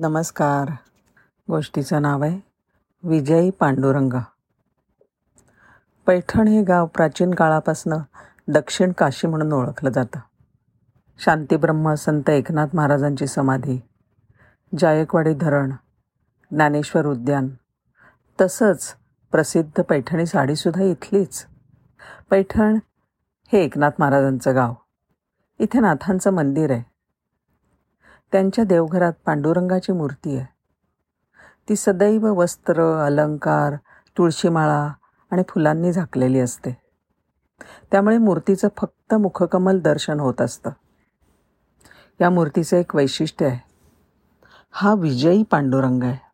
नमस्कार. गोष्टीचं नाव आहे विजयी पांडुरंग. पैठण हे गाव प्राचीन काळापासनं दक्षिण काशी म्हणून ओळखलं जातं. शांतीब्रह्म संत एकनाथ महाराजांची समाधी जायकवाडी धरण ज्ञानेश्वर उद्यान तसंच प्रसिद्ध पैठणी साडीसुद्धा इथलीच. पैठण हे एकनाथ महाराजांचं गाव. इथे नाथांचं मंदिर आहे. त्यांच्या देवघरात पांडुरंगाची मूर्ती आहे. ती सदैव वस्त्र अलंकार तुळशीमाळा आणि फुलांनी झाकलेली असते. त्यामुळे मूर्तीचं फक्त मुखकमल दर्शन होत असतं. या मूर्तीचं एक वैशिष्ट्य आहे. हा विजयी पांडुरंग आहे.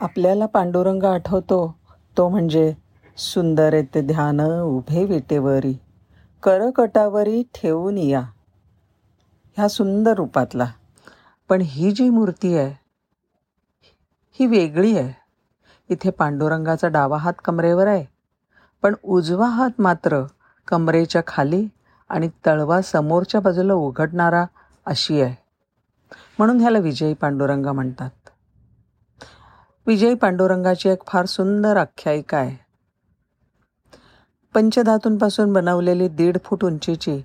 आपल्याला पांडुरंग आठवतो तो म्हणजे सुंदर येते ध्यान उभे विटेवरी करकटावरी ठेवून या. ह्या सुंदर रूपातला. पण ही जी मूर्ती आहे ही वेगळी आहे. इथे पांडुरंगाचा डावा हात कमरेवर आहे पण उजवा हात मात्र कमरेच्या खाली आणि तळवा समोरच्या बाजूला उघडणारा अशी आहे. म्हणून ह्याला विजयी पांडुरंग म्हणतात. विजयी पांडुरंगाची एक फार सुंदर आख्यायिका आहे. पंचधातूंपासून बनवलेली दीड फूट उंचीची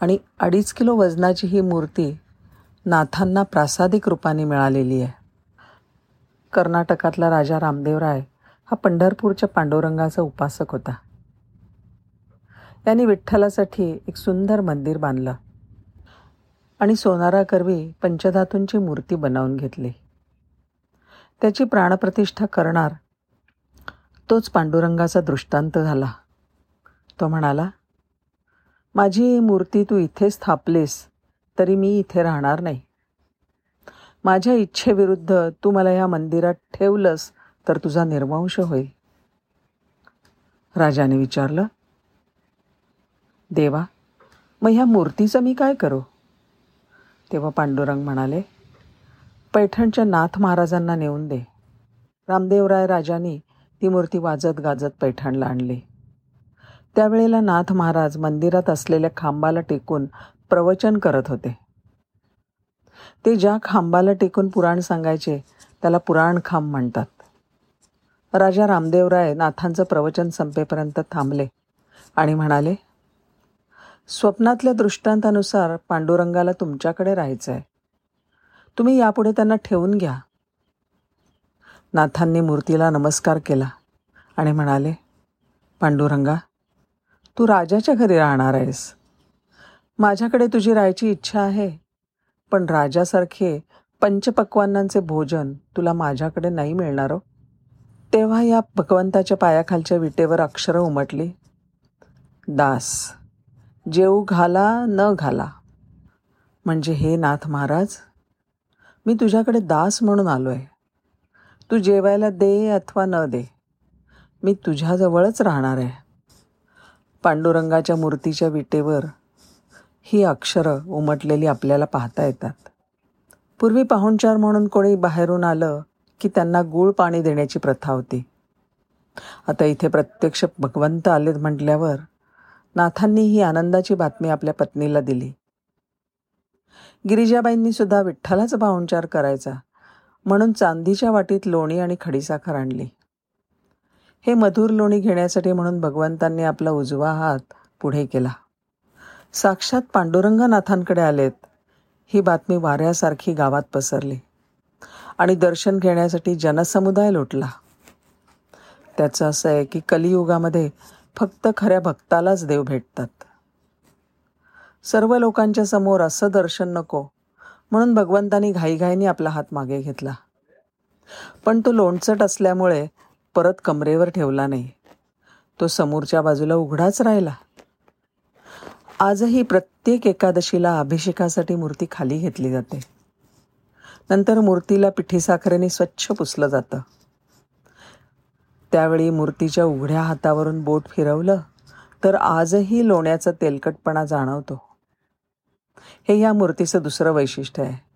आणि अडीच किलो वजनाची ही मूर्ती नाथांना प्रासादिक रूपाने मिळालेली आहे. कर्नाटकातला राजा रामदेवराय हा पंढरपूरच्या पांडुरंगाचा उपासक होता. यांनी विठ्ठलासाठी एक सुंदर मंदिर बांधलं आणि सोनारा करवी पंचधातूंची मूर्ती बनवून घेतली. त्याची प्राणप्रतिष्ठा करणार तोच पांडुरंगाचा दृष्टांत झाला. तो म्हणाला माझी मूर्ती तू इथे स्थापलीस तरी मी इथे राहणार नाही. माझ्या इच्छेविरुद्ध तू मला या मंदिरात ठेवलंस तर तुझा निर्वंश होईल. राजाने विचारलं देवा मग ह्या मूर्तीचं मी काय करू? तेव्हा पांडुरंग म्हणाले पैठणच्या नाथ महाराजांना नेऊन दे. रामदेवराय राजांनी ती मूर्ती वाजत गाजत पैठणला आणली. त्यावेळेला नाथ महाराज मंदिरात असलेल्या खांबाला टेकून प्रवचन करत होते. ते ज्या खांबाला टेकून पुराण सांगायचे त्याला पुराण खांब म्हणतात. राजा रामदेवराय नाथांचं प्रवचन संपेपर्यंत थांबले आणि म्हणाले स्वप्नातल्या दृष्टांतानुसार पांडुरंगाला तुमच्याकडे राहायचं आहे तुम्ही यापुढे त्यांना ठेवून घ्या. नाथांनी मूर्तीला नमस्कार केला आणि म्हणाले पांडुरंगा तू राजाच्या घरी राहणार आहेस. माझ्याकडे तुझी राहायची इच्छा आहे. पण राजासारखे पंचपक्वानांचे भोजन तुला माझ्याकडे नाही मिळणार हो तेव्हा या भगवंताच्या पायाखालच्या विटेवर अक्षरं उमटली. दास जेऊ घाला न घाला. म्हणजे हे नाथ महाराज मी तुझ्याकडे दास म्हणून आलो आहे तू जेवायला दे अथवा न दे. मी तुझ्याजवळच राहणार आहे. पांडुरंगाच्या मूर्तीच्या विटेवर ही अक्षरं उमटलेली आपल्याला पाहता येतात. पूर्वी पाहुणचार म्हणून कोणी बाहेरून आलं की त्यांना गूळ पाणी देण्याची प्रथा होती. आता इथे प्रत्यक्ष भगवंत आलेत म्हटल्यावर नाथांनी ही आनंदाची बातमी आपल्या पत्नीला दिली. गिरिजाबाईंनी सुद्धा विठ्ठलाचा पाहुणचार करायचा म्हणून चांदीच्या वाटीत लोणी आणि खडीसाखर आणली. हे मधुर लोणी घेण्यासाठी म्हणून भगवंतांनी आपला उजवा हात पुढे केला. साक्षात पांडुरंगनाथांकडे आलेत. ही बातमी वाऱ्यासारखी गावात पसरली. आणि दर्शन घेण्यासाठी जनसमुदाय लोटला. त्याचं असं आहे की कलियुगामध्ये फक्त खऱ्या भक्तालाच देव भेटतात. सर्व लोकांच्या समोर असं दर्शन नको म्हणून भगवंतानी घाईघाईने आपला हात मागे घेतला. पण तो लोणचट असल्यामुळे परत कमरेवर ठेवला नाही. तो समोरच्या बाजूला उघडाच राहिला. आजही प्रत्येक एकादशीला अभिषेकासाठी मूर्ती खाली घेतली जाते. नंतर मूर्तीला पिठी साखरेने स्वच्छ पुसलं जातं. त्यावेळी मूर्तीच्या उघड्या हातावरून बोट फिरवलं तर आजही लोण्याचा तेलकटपणा जाणवतो. हे या मूर्तीचं दुसरं वैशिष्ट्य आहे.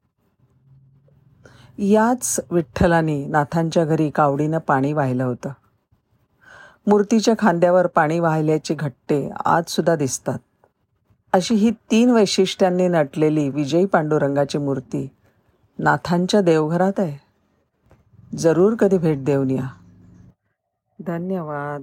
याच विठ्ठलाने नाथांच्या घरी कावडीनं पाणी वाहिलं होतं. मूर्तीच्या खांद्यावर पाणी वाहिल्याचे घट्टे आजसुद्धा दिसतात. अशी ही तीन वैशिष्ट्यांनी नटलेली विजयी पांडुरंगाची मूर्ती नाथांच्या देवघरात आहे. जरूर कधी भेट देऊन या. धन्यवाद.